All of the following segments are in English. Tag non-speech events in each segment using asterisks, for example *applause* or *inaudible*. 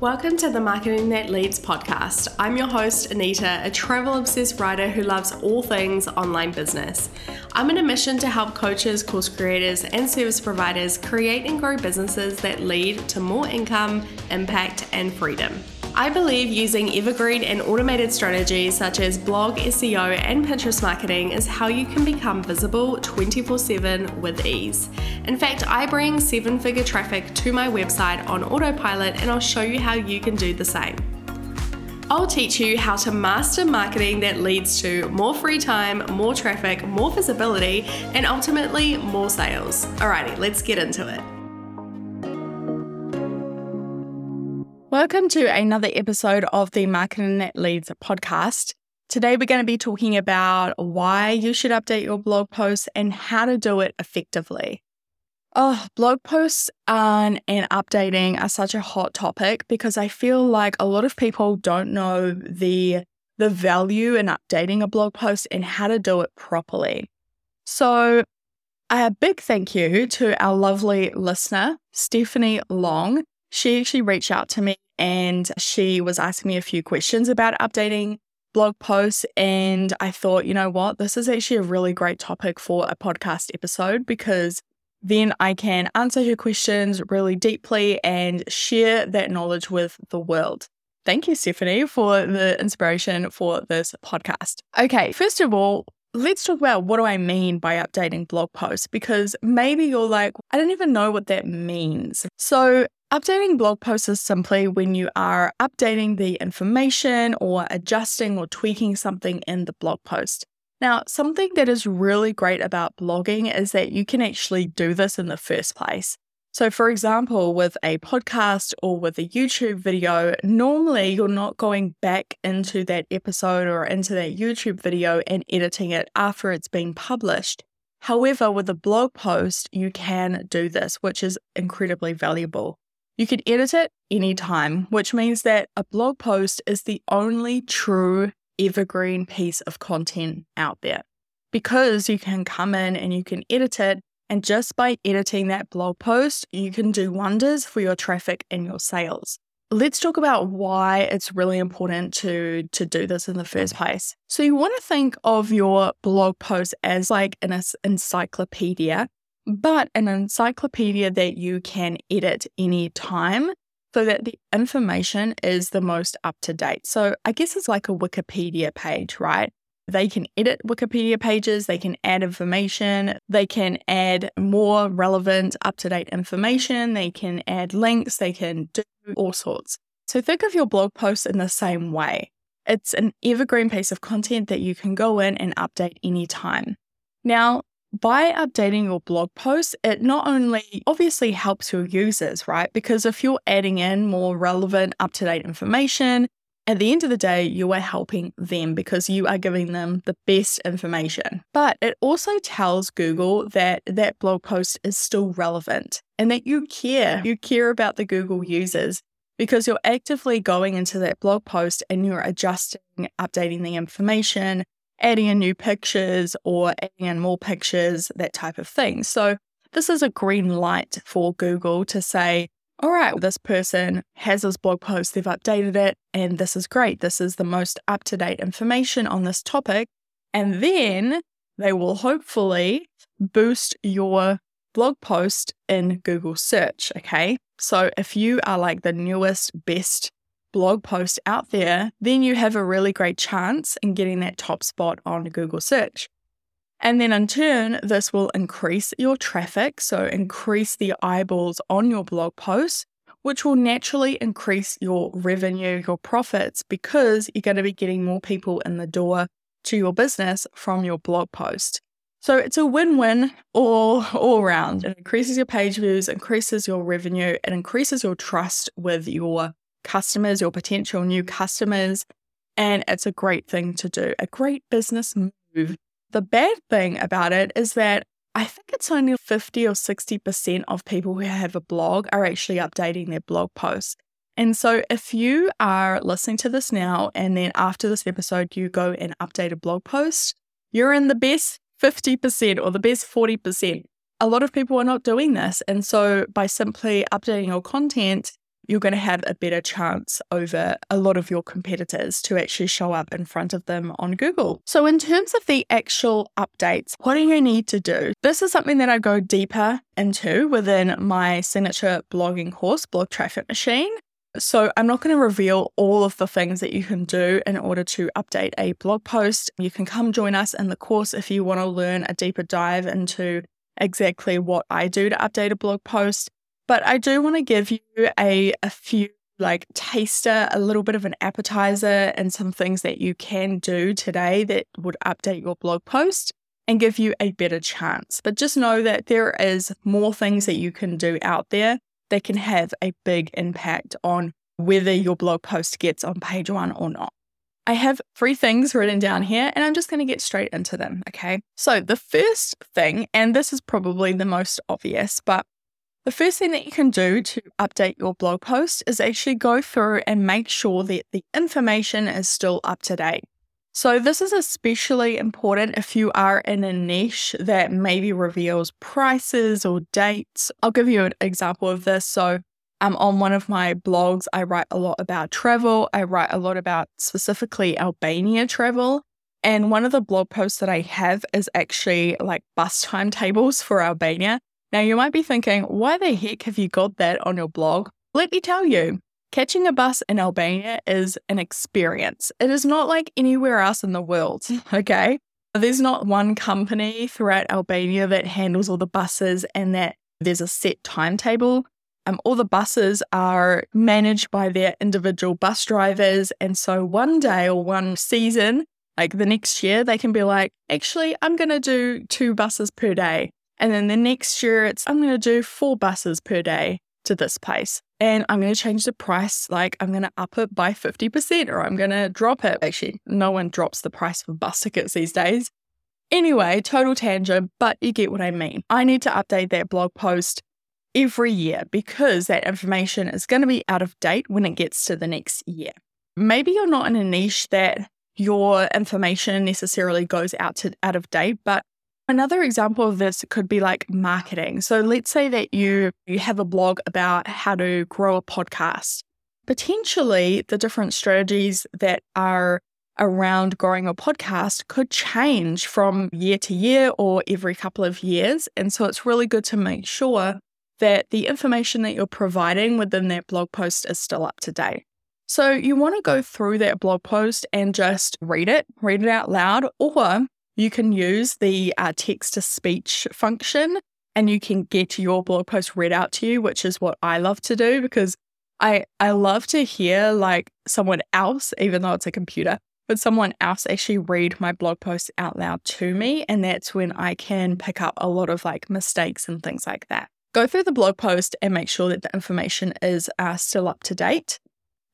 Welcome to the Marketing That Leads podcast. I'm your host, Anita, a travel obsessed writer who loves all things online business. I'm on a mission to help coaches, course creators, and service providers create and grow businesses that lead to more income, impact, and freedom. I believe using evergreen and automated strategies such as blog, SEO, and Pinterest marketing is how you can become visible 24 7 with ease. In fact, I bring seven figure traffic to my website on autopilot, and I'll show you how you can do the same. I'll teach you how to master marketing that leads to more free time, more traffic, more visibility, and ultimately more sales. Alrighty, let's get into it. Welcome to another episode of the Marketing That Leads podcast. Today, we're going to be talking about why you should update your blog posts and how to do it effectively. Oh, blog posts and, and updating are such a hot topic because I feel like a lot of people don't know the, the value in updating a blog post and how to do it properly. So, a big thank you to our lovely listener, Stephanie Long she actually reached out to me and she was asking me a few questions about updating blog posts. And I thought, you know what, this is actually a really great topic for a podcast episode because then I can answer her questions really deeply and share that knowledge with the world. Thank you, Stephanie, for the inspiration for this podcast. Okay, first of all, let's talk about what do I mean by updating blog posts because maybe you're like, I don't even know what that means. So, Updating blog posts is simply when you are updating the information or adjusting or tweaking something in the blog post. Now, something that is really great about blogging is that you can actually do this in the first place. So, for example, with a podcast or with a YouTube video, normally you're not going back into that episode or into that YouTube video and editing it after it's been published. However, with a blog post, you can do this, which is incredibly valuable. You can edit it anytime, which means that a blog post is the only true evergreen piece of content out there because you can come in and you can edit it. And just by editing that blog post, you can do wonders for your traffic and your sales. Let's talk about why it's really important to, to do this in the first place. So, you want to think of your blog post as like an encyclopedia but an encyclopedia that you can edit anytime so that the information is the most up to date. So I guess it's like a Wikipedia page, right? They can edit Wikipedia pages, they can add information, they can add more relevant, up to date information, they can add links, they can do all sorts. So think of your blog post in the same way. It's an evergreen piece of content that you can go in and update anytime. Now, by updating your blog posts, it not only obviously helps your users, right? Because if you're adding in more relevant, up to date information, at the end of the day, you are helping them because you are giving them the best information. But it also tells Google that that blog post is still relevant and that you care. You care about the Google users because you're actively going into that blog post and you're adjusting, updating the information, adding in new pictures or adding in more pictures, that type of thing. So, this is a green light for Google to say, all right, this person has this blog post, they've updated it, and this is great. This is the most up to date information on this topic. And then they will hopefully boost your blog post in Google search. Okay. So if you are like the newest, best blog post out there, then you have a really great chance in getting that top spot on Google search. And then in turn, this will increase your traffic, so increase the eyeballs on your blog post, which will naturally increase your revenue, your profits, because you're going to be getting more people in the door to your business from your blog post. So it's a win-win all all around. It increases your page views, increases your revenue, it increases your trust with your customers, your potential new customers. And it's a great thing to do, a great business move. The bad thing about it is that I think it's only 50 or 60% of people who have a blog are actually updating their blog posts. And so, if you are listening to this now and then after this episode, you go and update a blog post, you're in the best 50% or the best 40%. A lot of people are not doing this. And so, by simply updating your content, you're going to have a better chance over a lot of your competitors to actually show up in front of them on Google. So, in terms of the actual updates, what do you need to do? This is something that I go deeper into within my signature blogging course, Blog Traffic Machine. So, I'm not going to reveal all of the things that you can do in order to update a blog post. You can come join us in the course if you want to learn a deeper dive into exactly what I do to update a blog post. But I do want to give you a, a few like taster, a little bit of an appetizer, and some things that you can do today that would update your blog post and give you a better chance. But just know that there is more things that you can do out there that can have a big impact on whether your blog post gets on page one or not. I have three things written down here and I'm just going to get straight into them. Okay. So, the first thing, and this is probably the most obvious, but the first thing that you can do to update your blog post is actually go through and make sure that the information is still up to date. So, this is especially important if you are in a niche that maybe reveals prices or dates. I'll give you an example of this. So, um, on one of my blogs, I write a lot about travel. I write a lot about specifically Albania travel. And one of the blog posts that I have is actually like bus timetables for Albania. Now, you might be thinking, why the heck have you got that on your blog? Let me tell you, Catching a bus in Albania is an experience. It is not like anywhere else in the world, *laughs* okay? There's not one company throughout Albania that handles all the buses and that there's a set timetable. Um, all the buses are managed by their individual bus drivers. And so one day or one season, like the next year, they can be like, actually, I'm going to do two buses per day. And then the next year, it's, I'm going to do four buses per day to this place and I'm going to change the price. Like I'm going to up it by 50% or I'm going to drop it. Actually, no one drops the price for bus tickets these days. Anyway, total tangent, but you get what I mean. I need to update that blog post every year because that information is going to be out of date when it gets to the next year. Maybe you're not in a niche that your information necessarily goes out to out of date, but Another example of this could be like marketing. So let's say that you you have a blog about how to grow a podcast. Potentially the different strategies that are around growing a podcast could change from year to year or every couple of years. And so it's really good to make sure that the information that you're providing within that blog post is still up to date. So you want to go through that blog post and just read it, read it out loud, or you can use the uh, text to speech function and you can get your blog post read out to you, which is what I love to do because I, I love to hear like someone else, even though it's a computer, but someone else actually read my blog post out loud to me. And that's when I can pick up a lot of like mistakes and things like that. Go through the blog post and make sure that the information is uh, still up to date.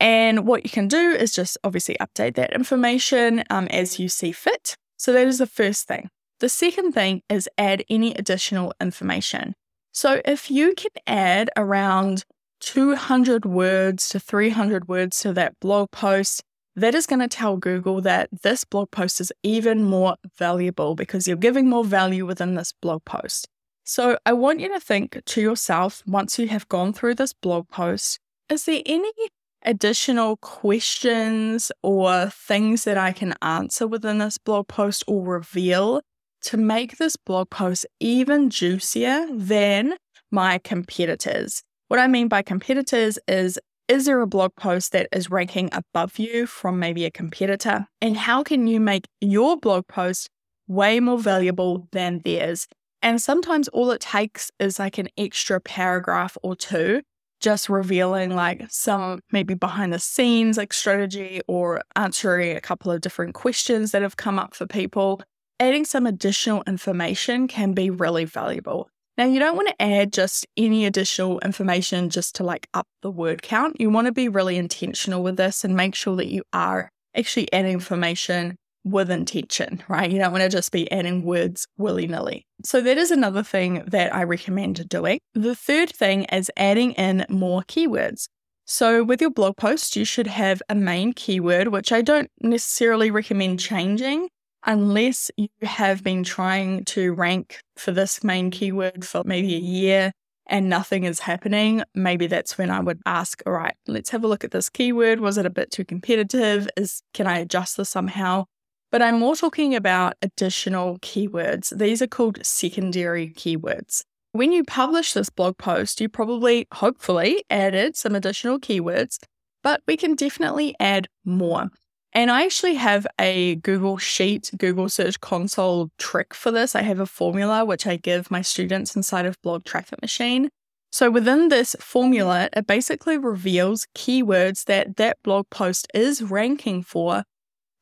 And what you can do is just obviously update that information um, as you see fit. So that is the first thing. The second thing is add any additional information. So if you can add around 200 words to 300 words to that blog post, that is going to tell Google that this blog post is even more valuable because you're giving more value within this blog post. So I want you to think to yourself once you have gone through this blog post, is there any additional questions or things that I can answer within this blog post or reveal to make this blog post even juicier than my competitors. What I mean by competitors is is there a blog post that is ranking above you from maybe a competitor? And how can you make your blog post way more valuable than theirs? And sometimes all it takes is like an extra paragraph or two just revealing like some maybe behind the scenes like strategy or answering a couple of different questions that have come up for people. Adding some additional information can be really valuable. Now, you don't want to add just any additional information just to like up the word count. You want to be really intentional with this and make sure that you are actually adding information with intention, right? You don't want to just be adding words willy nilly. So, that is another thing that I recommend doing. The third thing is adding in more keywords. So, with your blog post, you should have a main keyword, which I don't necessarily recommend changing unless you have been trying to rank for this main keyword for maybe a year and nothing is happening, maybe that's when I would ask, all right, let's have a look at this keyword. Was it a bit too competitive? Is can I adjust this somehow? But I'm more talking about additional keywords. These are called secondary keywords. When you publish this blog post, you probably, hopefully, added some additional keywords, but we can definitely add more. And I actually have a Google Sheet, Google Search Console trick for this. I have a formula which I give my students inside of Blog Traffic Machine. So within this formula, it basically reveals keywords that that blog post is ranking for,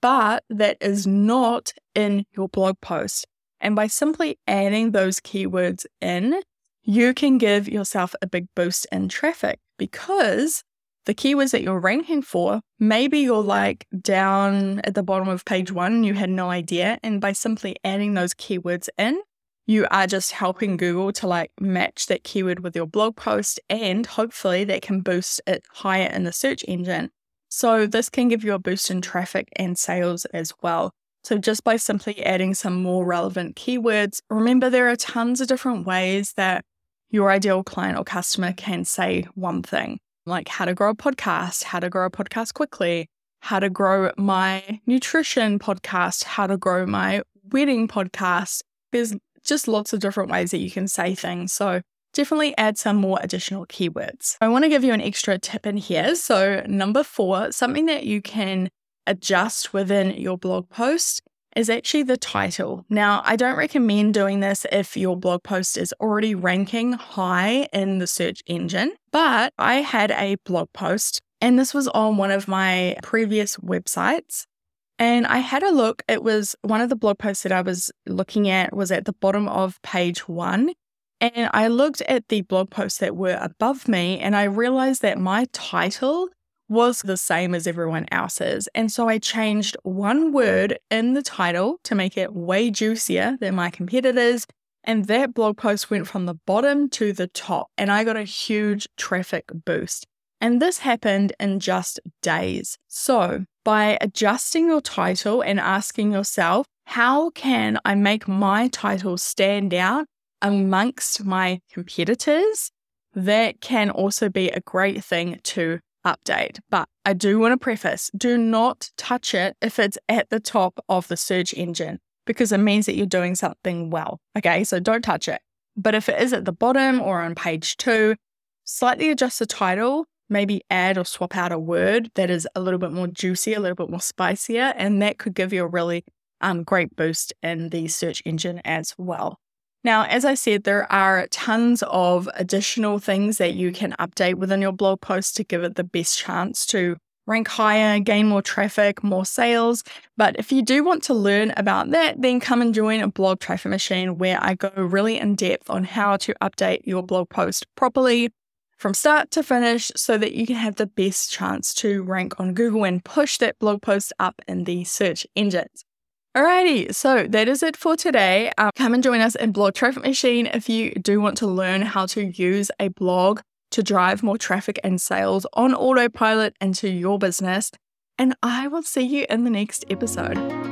but that is not in your blog post. And by simply adding those keywords in, you can give yourself a big boost in traffic because the keywords that you're ranking for, maybe you're like down at the bottom of page one you had no idea. And by simply adding those keywords in, you are just helping Google to like match that keyword with your blog post and hopefully that can boost it higher in the search engine. So this can give you a boost in traffic and sales as well. So just by simply adding some more relevant keywords, remember there are tons of different ways that your ideal client or customer can say one thing like how to grow a podcast, how to grow a podcast quickly, how to grow my nutrition podcast, how to grow my wedding podcast. There's just lots of different ways that you can say things. So definitely add some more additional keywords. I want to give you an extra tip in here. So, number four, something that you can adjust within your blog post is actually the title. Now, I don't recommend doing this if your blog post is already ranking high in the search engine, but I had a blog post and this was on one of my previous websites. And I had a look. It was one of the blog posts that I was looking at was at the bottom of page one. And I looked at the blog posts that were above me and I realized that my title was the same as everyone else's. And so I changed one word in the title to make it way juicier than my competitors. And that blog post went from the bottom to the top, and I got a huge traffic boost. And this happened in just days. So, by adjusting your title and asking yourself, how can I make my title stand out amongst my competitors? That can also be a great thing to update. But I do want to preface do not touch it if it's at the top of the search engine because it means that you're doing something well. Okay, so don't touch it. But if it is at the bottom or on page two, slightly adjust the title, maybe add or swap out a word that is a little bit more juicy, a little bit more spicier, and that could give you a really um, great boost in the search engine as well. Now, as I said, there are tons of additional things that you can update within your blog post to give it the best chance to rank higher, gain more traffic, more sales. But if you do want to learn about that, then come and join a blog traffic machine where I go really in depth on how to update your blog post properly from start to finish so that you can have the best chance to rank on Google and push that blog post up in the search engines. Alrighty, so that is it for today. Um, come and join us in Blog Traffic Machine if you do want to learn how to use a blog to drive more traffic and sales on autopilot into your business. And I will see you in the next episode.